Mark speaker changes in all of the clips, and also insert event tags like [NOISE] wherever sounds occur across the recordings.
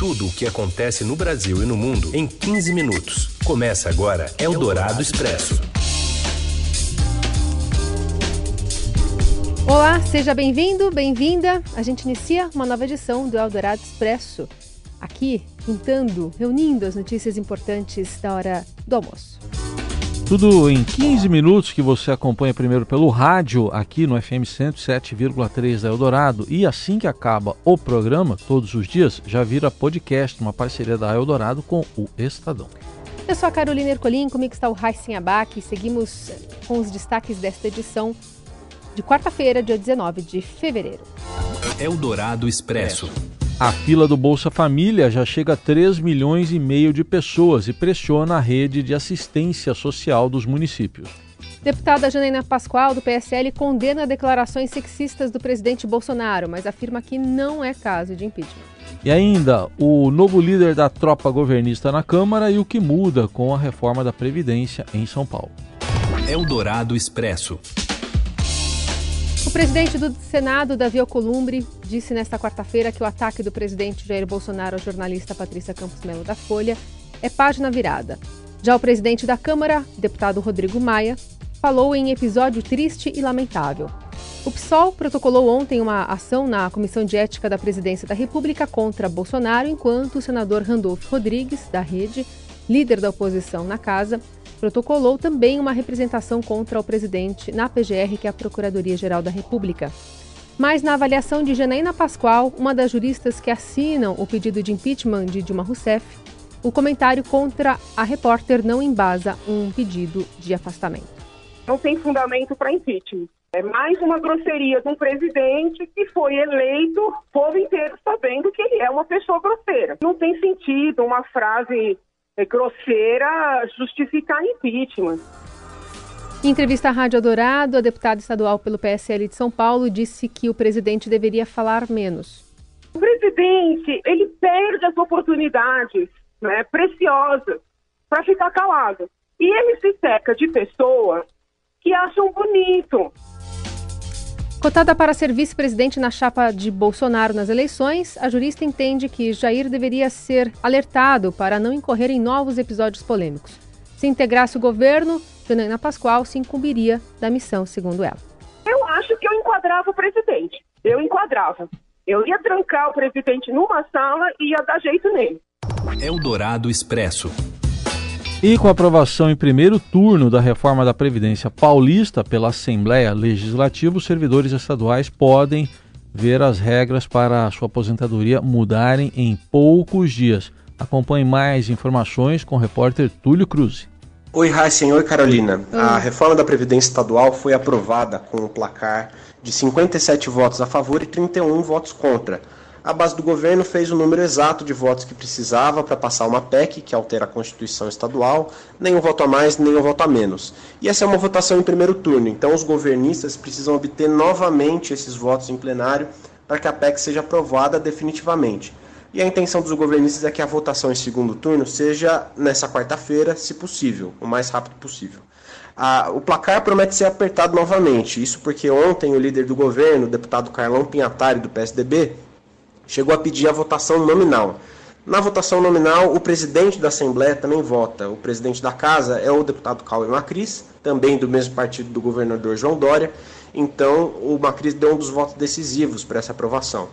Speaker 1: Tudo o que acontece no Brasil e no mundo em 15 minutos. Começa agora Eldorado Expresso.
Speaker 2: Olá, seja bem-vindo, bem-vinda. A gente inicia uma nova edição do Eldorado Expresso. Aqui, juntando, reunindo as notícias importantes da hora do almoço.
Speaker 3: Tudo em 15 minutos que você acompanha primeiro pelo rádio aqui no FM 107,3 da Eldorado e assim que acaba o programa, todos os dias, já vira podcast, uma parceria da Eldorado com o Estadão.
Speaker 2: Eu sou a Carolina Ercolim, comigo está o Raíssen Abac e seguimos com os destaques desta edição de quarta-feira, dia 19 de fevereiro.
Speaker 1: Eldorado Expresso.
Speaker 3: A fila do Bolsa Família já chega a 3 milhões e meio de pessoas e pressiona a rede de assistência social dos municípios.
Speaker 2: Deputada Janaína Pascoal, do PSL, condena declarações sexistas do presidente Bolsonaro, mas afirma que não é caso de impeachment.
Speaker 3: E ainda, o novo líder da tropa governista na Câmara e o que muda com a reforma da Previdência em São Paulo.
Speaker 1: Eldorado Expresso.
Speaker 2: O presidente do Senado, Davi Alcolumbre, disse nesta quarta-feira que o ataque do presidente Jair Bolsonaro à jornalista Patrícia Campos Melo da Folha é página virada. Já o presidente da Câmara, deputado Rodrigo Maia, falou em episódio triste e lamentável. O PSOL protocolou ontem uma ação na Comissão de Ética da Presidência da República contra Bolsonaro, enquanto o senador Randolfo Rodrigues, da Rede, líder da oposição na casa, protocolou também uma representação contra o presidente na PGR, que é a Procuradoria-Geral da República. Mas na avaliação de Janaína Pascoal, uma das juristas que assinam o pedido de impeachment de Dilma Rousseff, o comentário contra a repórter não embasa um pedido de afastamento.
Speaker 4: Não tem fundamento para impeachment. É mais uma grosseria de um presidente que foi eleito, o povo inteiro sabendo que ele é uma pessoa grosseira. Não tem sentido uma frase grosseira justificar impeachment.
Speaker 2: Em entrevista à Rádio Dourado, a deputada estadual pelo PSL de São Paulo disse que o presidente deveria falar menos.
Speaker 4: O presidente, ele perde as oportunidades né, preciosas para ficar calado. E ele se seca de pessoas que acham bonito
Speaker 2: Cotada para ser vice-presidente na chapa de Bolsonaro nas eleições, a jurista entende que Jair deveria ser alertado para não incorrer em novos episódios polêmicos. Se integrasse o governo, Janaína Pascoal se incumbiria da missão, segundo ela.
Speaker 4: Eu acho que eu enquadrava o presidente. Eu enquadrava. Eu ia trancar o presidente numa sala e ia dar jeito nele.
Speaker 1: Eldorado Expresso.
Speaker 3: E com a aprovação em primeiro turno da reforma da Previdência Paulista pela Assembleia Legislativa, os servidores estaduais podem ver as regras para a sua aposentadoria mudarem em poucos dias. Acompanhe mais informações com o repórter Túlio Cruz.
Speaker 5: Oi, Raíssen. Oi, Carolina. A reforma da Previdência Estadual foi aprovada com um placar de 57 votos a favor e 31 votos contra a base do governo fez o número exato de votos que precisava para passar uma PEC, que altera a Constituição Estadual, nem um voto a mais, nem um voto a menos. E essa é uma votação em primeiro turno, então os governistas precisam obter novamente esses votos em plenário para que a PEC seja aprovada definitivamente. E a intenção dos governistas é que a votação em segundo turno seja nessa quarta-feira, se possível, o mais rápido possível. Ah, o placar promete ser apertado novamente, isso porque ontem o líder do governo, o deputado Carlão Pinhatari, do PSDB, chegou a pedir a votação nominal. Na votação nominal, o presidente da Assembleia também vota. O presidente da Casa é o deputado Cauê Macris, também do mesmo partido do governador João Dória. Então, o Macris deu um dos votos decisivos para essa aprovação.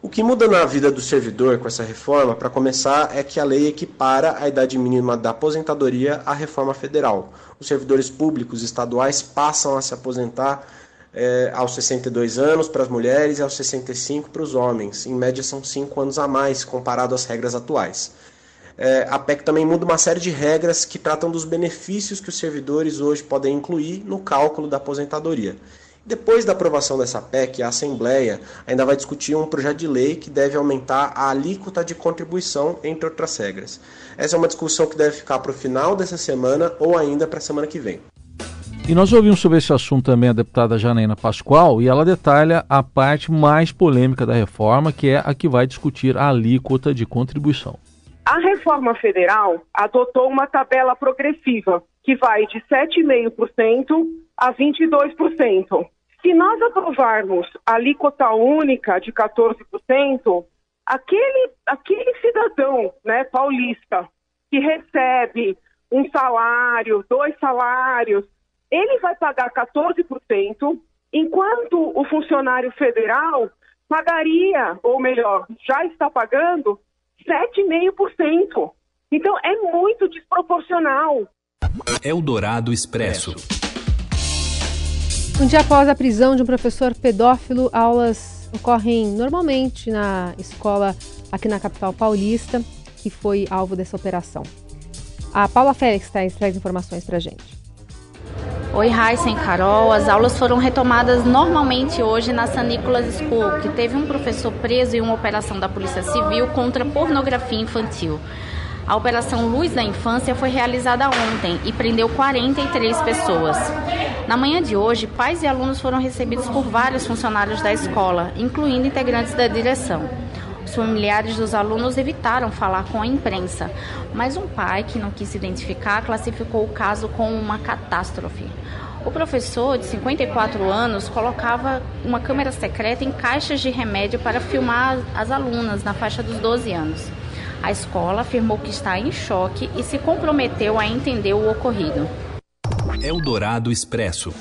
Speaker 5: O que muda na vida do servidor com essa reforma, para começar, é que a lei equipara a idade mínima da aposentadoria à reforma federal. Os servidores públicos estaduais passam a se aposentar é, aos 62 anos para as mulheres e aos 65 para os homens. Em média, são 5 anos a mais comparado às regras atuais. É, a PEC também muda uma série de regras que tratam dos benefícios que os servidores hoje podem incluir no cálculo da aposentadoria. Depois da aprovação dessa PEC, a Assembleia ainda vai discutir um projeto de lei que deve aumentar a alíquota de contribuição, entre outras regras. Essa é uma discussão que deve ficar para o final dessa semana ou ainda para a semana que vem.
Speaker 3: E nós ouvimos sobre esse assunto também a deputada Janaína Pascoal e ela detalha a parte mais polêmica da reforma, que é a que vai discutir a alíquota de contribuição.
Speaker 4: A reforma federal adotou uma tabela progressiva que vai de 7,5% a 22%. Se nós aprovarmos a alíquota única de 14%, aquele, aquele cidadão né, paulista que recebe um salário, dois salários, ele vai pagar 14%, enquanto o funcionário federal pagaria, ou melhor, já está pagando 7,5%. Então é muito desproporcional.
Speaker 1: Eldorado Expresso.
Speaker 2: Um dia após a prisão de um professor pedófilo, aulas ocorrem normalmente na escola aqui na capital paulista, que foi alvo dessa operação. A Paula Félix traz, traz informações para gente.
Speaker 6: Oi, Raíssa e Carol. As aulas foram retomadas normalmente hoje na San Nicholas School, que teve um professor preso em uma operação da Polícia Civil contra pornografia infantil. A Operação Luz da Infância foi realizada ontem e prendeu 43 pessoas. Na manhã de hoje, pais e alunos foram recebidos por vários funcionários da escola, incluindo integrantes da direção. Os familiares dos alunos evitaram falar com a imprensa, mas um pai que não quis se identificar classificou o caso como uma catástrofe. O professor, de 54 anos, colocava uma câmera secreta em caixas de remédio para filmar as alunas na faixa dos 12 anos. A escola afirmou que está em choque e se comprometeu a entender o ocorrido.
Speaker 1: Eldorado Expresso.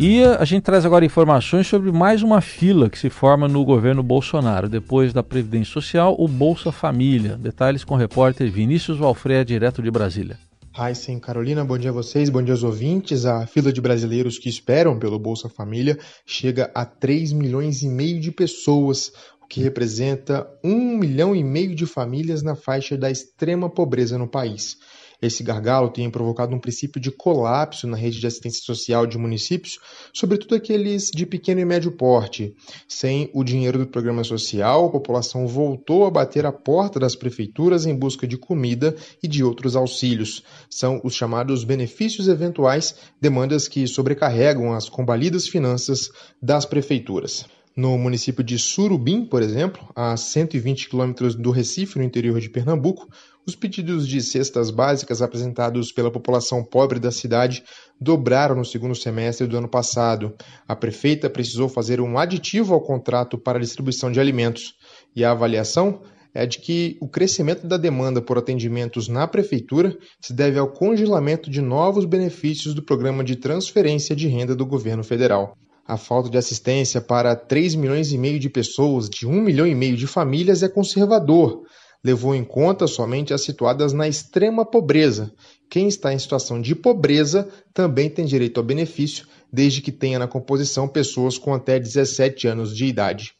Speaker 3: E a gente traz agora informações sobre mais uma fila que se forma no governo Bolsonaro. Depois da Previdência Social, o Bolsa Família. Detalhes com o repórter Vinícius Valfré, direto de Brasília.
Speaker 7: Raíssen Carolina, bom dia a vocês, bom dia aos ouvintes. A fila de brasileiros que esperam pelo Bolsa Família chega a 3 milhões e meio de pessoas que representa um milhão e meio de famílias na faixa da extrema pobreza no país. Esse gargalo tem provocado um princípio de colapso na rede de assistência social de municípios, sobretudo aqueles de pequeno e médio porte. Sem o dinheiro do programa social, a população voltou a bater a porta das prefeituras em busca de comida e de outros auxílios. São os chamados benefícios eventuais, demandas que sobrecarregam as combalidas finanças das prefeituras. No município de Surubim, por exemplo, a 120 quilômetros do Recife, no interior de Pernambuco, os pedidos de cestas básicas apresentados pela população pobre da cidade dobraram no segundo semestre do ano passado. A prefeita precisou fazer um aditivo ao contrato para a distribuição de alimentos. E a avaliação é de que o crescimento da demanda por atendimentos na prefeitura se deve ao congelamento de novos benefícios do programa de transferência de renda do governo federal. A falta de assistência para 3 milhões e meio de pessoas de 1 milhão e meio de famílias é conservador. Levou em conta somente as situadas na extrema pobreza. Quem está em situação de pobreza também tem direito ao benefício, desde que tenha na composição pessoas com até 17 anos de idade.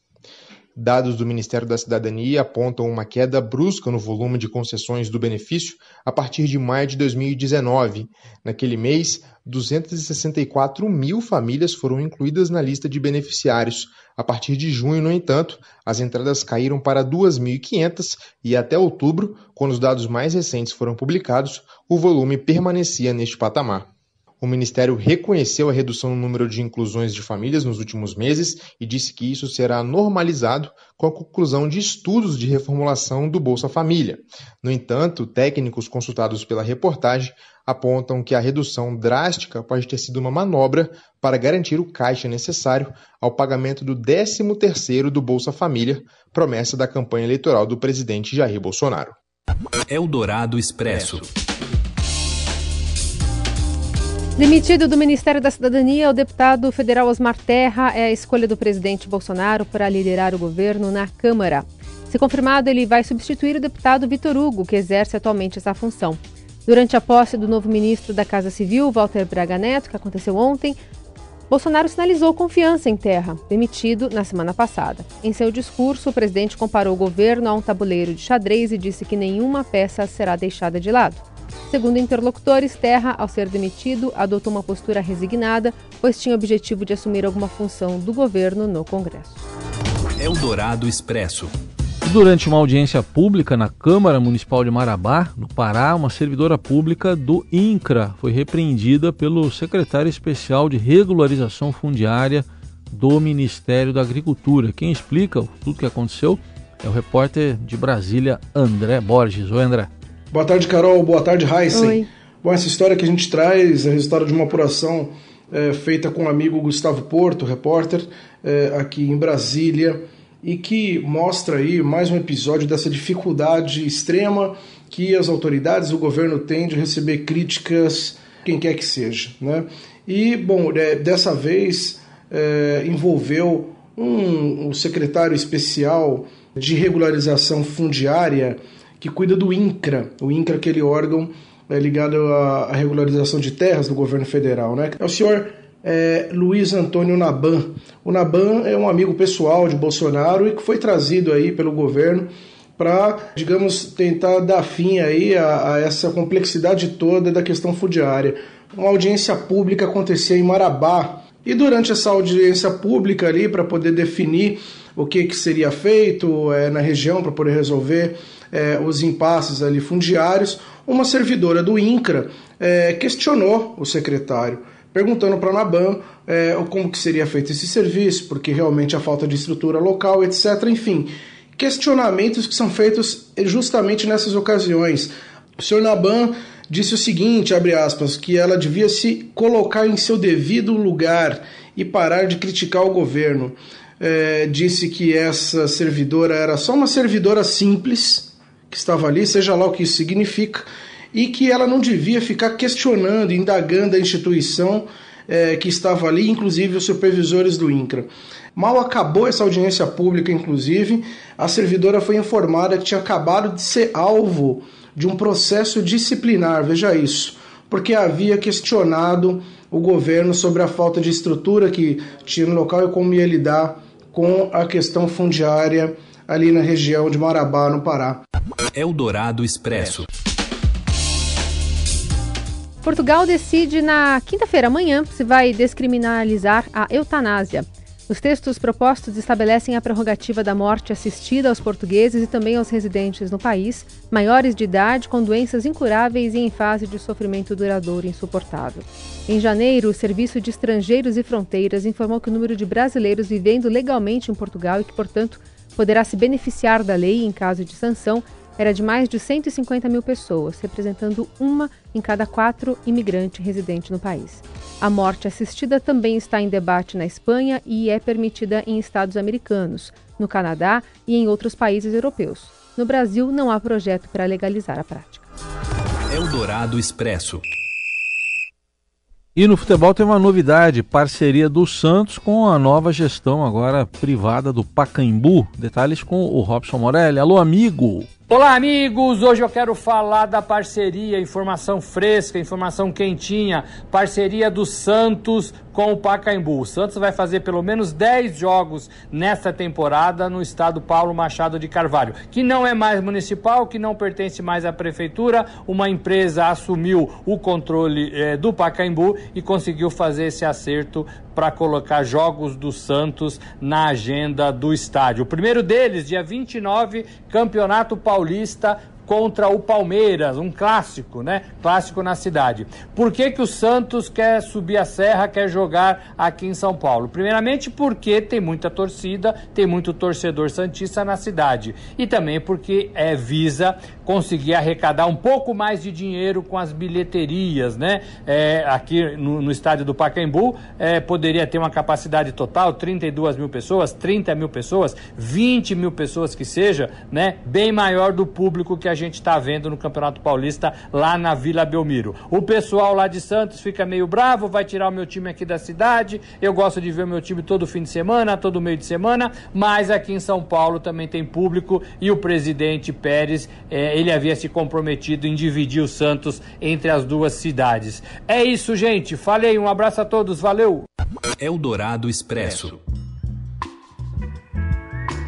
Speaker 7: Dados do Ministério da Cidadania apontam uma queda brusca no volume de concessões do benefício a partir de maio de 2019. Naquele mês, 264 mil famílias foram incluídas na lista de beneficiários. A partir de junho, no entanto, as entradas caíram para 2.500 e até outubro, quando os dados mais recentes foram publicados, o volume permanecia neste patamar. O Ministério reconheceu a redução no número de inclusões de famílias nos últimos meses e disse que isso será normalizado com a conclusão de estudos de reformulação do Bolsa Família. No entanto, técnicos consultados pela reportagem apontam que a redução drástica pode ter sido uma manobra para garantir o caixa necessário ao pagamento do 13º do Bolsa Família, promessa da campanha eleitoral do presidente Jair Bolsonaro.
Speaker 1: Eldorado Expresso.
Speaker 2: Demitido do Ministério da Cidadania, o deputado federal Osmar Terra é a escolha do presidente Bolsonaro para liderar o governo na Câmara. Se confirmado, ele vai substituir o deputado Vitor Hugo, que exerce atualmente essa função. Durante a posse do novo ministro da Casa Civil, Walter Braga Neto, que aconteceu ontem, Bolsonaro sinalizou confiança em Terra, demitido na semana passada. Em seu discurso, o presidente comparou o governo a um tabuleiro de xadrez e disse que nenhuma peça será deixada de lado. Segundo interlocutores, Terra, ao ser demitido, adotou uma postura resignada, pois tinha o objetivo de assumir alguma função do governo no Congresso.
Speaker 1: Eldorado Expresso.
Speaker 3: Durante uma audiência pública na Câmara Municipal de Marabá, no Pará, uma servidora pública do INCRA foi repreendida pelo secretário especial de regularização fundiária do Ministério da Agricultura. Quem explica tudo o que aconteceu é o repórter de Brasília, André Borges. Oi, André.
Speaker 8: Boa tarde, Carol. Boa tarde, Heisen. Bom, essa história que a gente traz é resultado de uma apuração é, feita com o amigo Gustavo Porto, repórter, é, aqui em Brasília. e que mostra aí mais um episódio dessa dificuldade extrema que as autoridades, o governo têm de receber críticas, quem quer que seja. Né? E, bom, é, dessa vez é, envolveu um, um secretário especial de regularização fundiária que cuida do INCRA, o INCRA, aquele órgão é, ligado à, à, regularização de terras do governo federal. Né? É o senhor é, Luiz Antônio Naban. O Naban é um amigo pessoal de Bolsonaro e que foi trazido aí pelo governo para, digamos, tentar dar fim aí a, a, essa complexidade toda da questão fundiária. Uma audiência pública acontecia em Marabá e durante essa audiência pública ali para poder definir o que, que seria feito é, na região para poder resolver é, os impasses ali fundiários, uma servidora do INCRA é, questionou o secretário perguntando para a Naban é, como que seria feito esse serviço, porque realmente a falta de estrutura local, etc. Enfim, questionamentos que são feitos justamente nessas ocasiões. O senhor Naban disse o seguinte, abre aspas, que ela devia se colocar em seu devido lugar e parar de criticar o governo. É, disse que essa servidora era só uma servidora simples que estava ali, seja lá o que isso significa, e que ela não devia ficar questionando, indagando a instituição é, que estava ali, inclusive os supervisores do INCRA. Mal acabou essa audiência pública, inclusive, a servidora foi informada que tinha acabado de ser alvo de um processo disciplinar, veja isso, porque havia questionado o governo sobre a falta de estrutura que tinha no local e como ia lidar com a questão fundiária ali na região de Marabá, no Pará.
Speaker 1: Eldorado Expresso.
Speaker 2: Portugal decide na quinta-feira, amanhã, se vai descriminalizar a eutanásia. Os textos propostos estabelecem a prerrogativa da morte assistida aos portugueses e também aos residentes no país, maiores de idade, com doenças incuráveis e em fase de sofrimento duradouro insuportável. Em janeiro, o Serviço de Estrangeiros e Fronteiras informou que o número de brasileiros vivendo legalmente em Portugal e que, portanto, poderá se beneficiar da lei em caso de sanção era de mais de 150 mil pessoas, representando uma em cada quatro imigrantes residentes no país. A morte assistida também está em debate na Espanha e é permitida em estados americanos, no Canadá e em outros países europeus. No Brasil, não há projeto para legalizar a prática.
Speaker 1: Eldorado Expresso.
Speaker 3: E no futebol tem uma novidade, parceria do Santos com a nova gestão agora privada do Pacaembu. Detalhes com o Robson Morelli. Alô, amigo!
Speaker 9: Olá, amigos! Hoje eu quero falar da parceria, informação fresca, informação quentinha, parceria do Santos com o Pacaembu. O Santos vai fazer pelo menos 10 jogos nesta temporada no estado Paulo Machado de Carvalho, que não é mais municipal, que não pertence mais à prefeitura. Uma empresa assumiu o controle eh, do Pacaembu e conseguiu fazer esse acerto para colocar jogos do Santos na agenda do estádio. O primeiro deles, dia 29, Campeonato Paulista Paulista contra o Palmeiras, um clássico, né? Clássico na cidade. Por que, que o Santos quer subir a serra, quer jogar aqui em São Paulo? Primeiramente porque tem muita torcida, tem muito torcedor santista na cidade. E também porque é visa conseguir arrecadar um pouco mais de dinheiro com as bilheterias, né? É, aqui no, no, estádio do Pacaembu é, poderia ter uma capacidade total, 32 mil pessoas, 30 mil pessoas, 20 mil pessoas que seja, né? Bem maior do público que a gente está vendo no Campeonato Paulista lá na Vila Belmiro. O pessoal lá de Santos fica meio bravo, vai tirar o meu time aqui da cidade. Eu gosto de ver o meu time todo fim de semana, todo meio de semana, mas aqui em São Paulo também tem público e o presidente Pérez é, ele havia se comprometido em dividir o Santos entre as duas cidades. É isso, gente. Falei, um abraço a todos, valeu!
Speaker 1: Eldorado Expresso.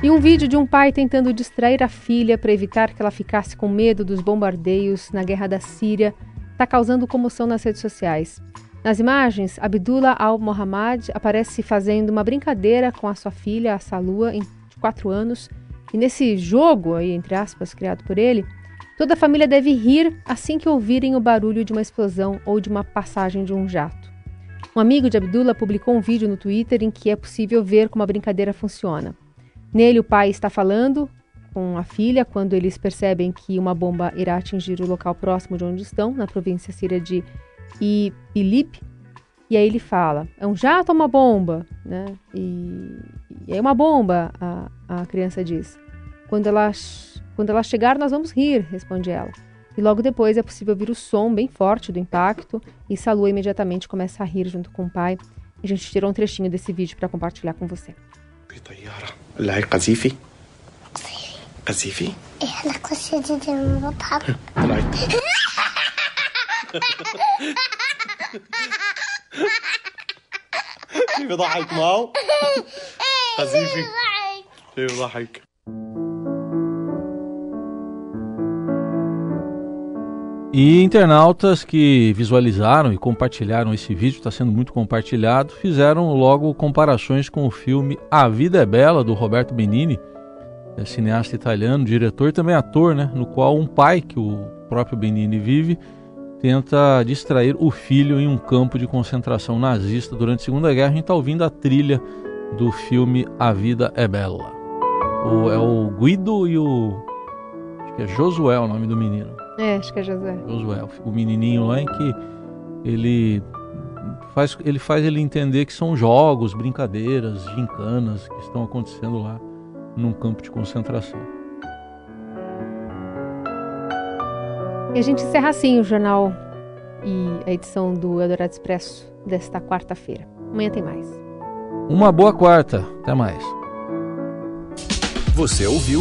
Speaker 2: E um vídeo de um pai tentando distrair a filha para evitar que ela ficasse com medo dos bombardeios na guerra da Síria está causando comoção nas redes sociais. Nas imagens, Abdullah al-Mohammad aparece fazendo uma brincadeira com a sua filha, a Salua, de 4 anos, e nesse jogo, aí, entre aspas, criado por ele, toda a família deve rir assim que ouvirem o barulho de uma explosão ou de uma passagem de um jato. Um amigo de Abdullah publicou um vídeo no Twitter em que é possível ver como a brincadeira funciona. Nele, o pai está falando com a filha quando eles percebem que uma bomba irá atingir o local próximo de onde estão, na província síria de Idlib. E aí ele fala, é um jato ou uma bomba? Né? E, e é uma bomba, a, a criança diz. Quando ela, quando ela chegar, nós vamos rir, responde ela. E logo depois é possível ouvir o som bem forte do impacto e Salua imediatamente começa a rir junto com o pai. A gente tirou um trechinho desse vídeo para compartilhar com você. في طيارة.
Speaker 10: اللاعب هي قذيفي. قذيفي؟
Speaker 11: إيه علاقة شديدة من طلعت [LAUGHS] طيب. [LAUGHS]
Speaker 10: كيف ضحك ماو؟ إيه، إيه، قذيفي. كيف ضحك؟
Speaker 3: E internautas que visualizaram e compartilharam esse vídeo, está sendo muito compartilhado, fizeram logo comparações com o filme A Vida é Bela, do Roberto Benini, é cineasta italiano, diretor e também ator, né, no qual um pai, que o próprio Benini vive, tenta distrair o filho em um campo de concentração nazista durante a Segunda Guerra. A gente está ouvindo a trilha do filme A Vida é Bela. O, é o Guido e o. Acho que é Josué o nome do menino.
Speaker 2: É, acho que é Josué.
Speaker 3: Josué, o menininho lá em que ele faz ele faz ele entender que são jogos, brincadeiras, gincanas que estão acontecendo lá num campo de concentração.
Speaker 2: E a gente encerra assim o jornal e a edição do Eldorado Expresso desta quarta-feira. Amanhã tem mais.
Speaker 3: Uma boa quarta. Até mais.
Speaker 1: Você ouviu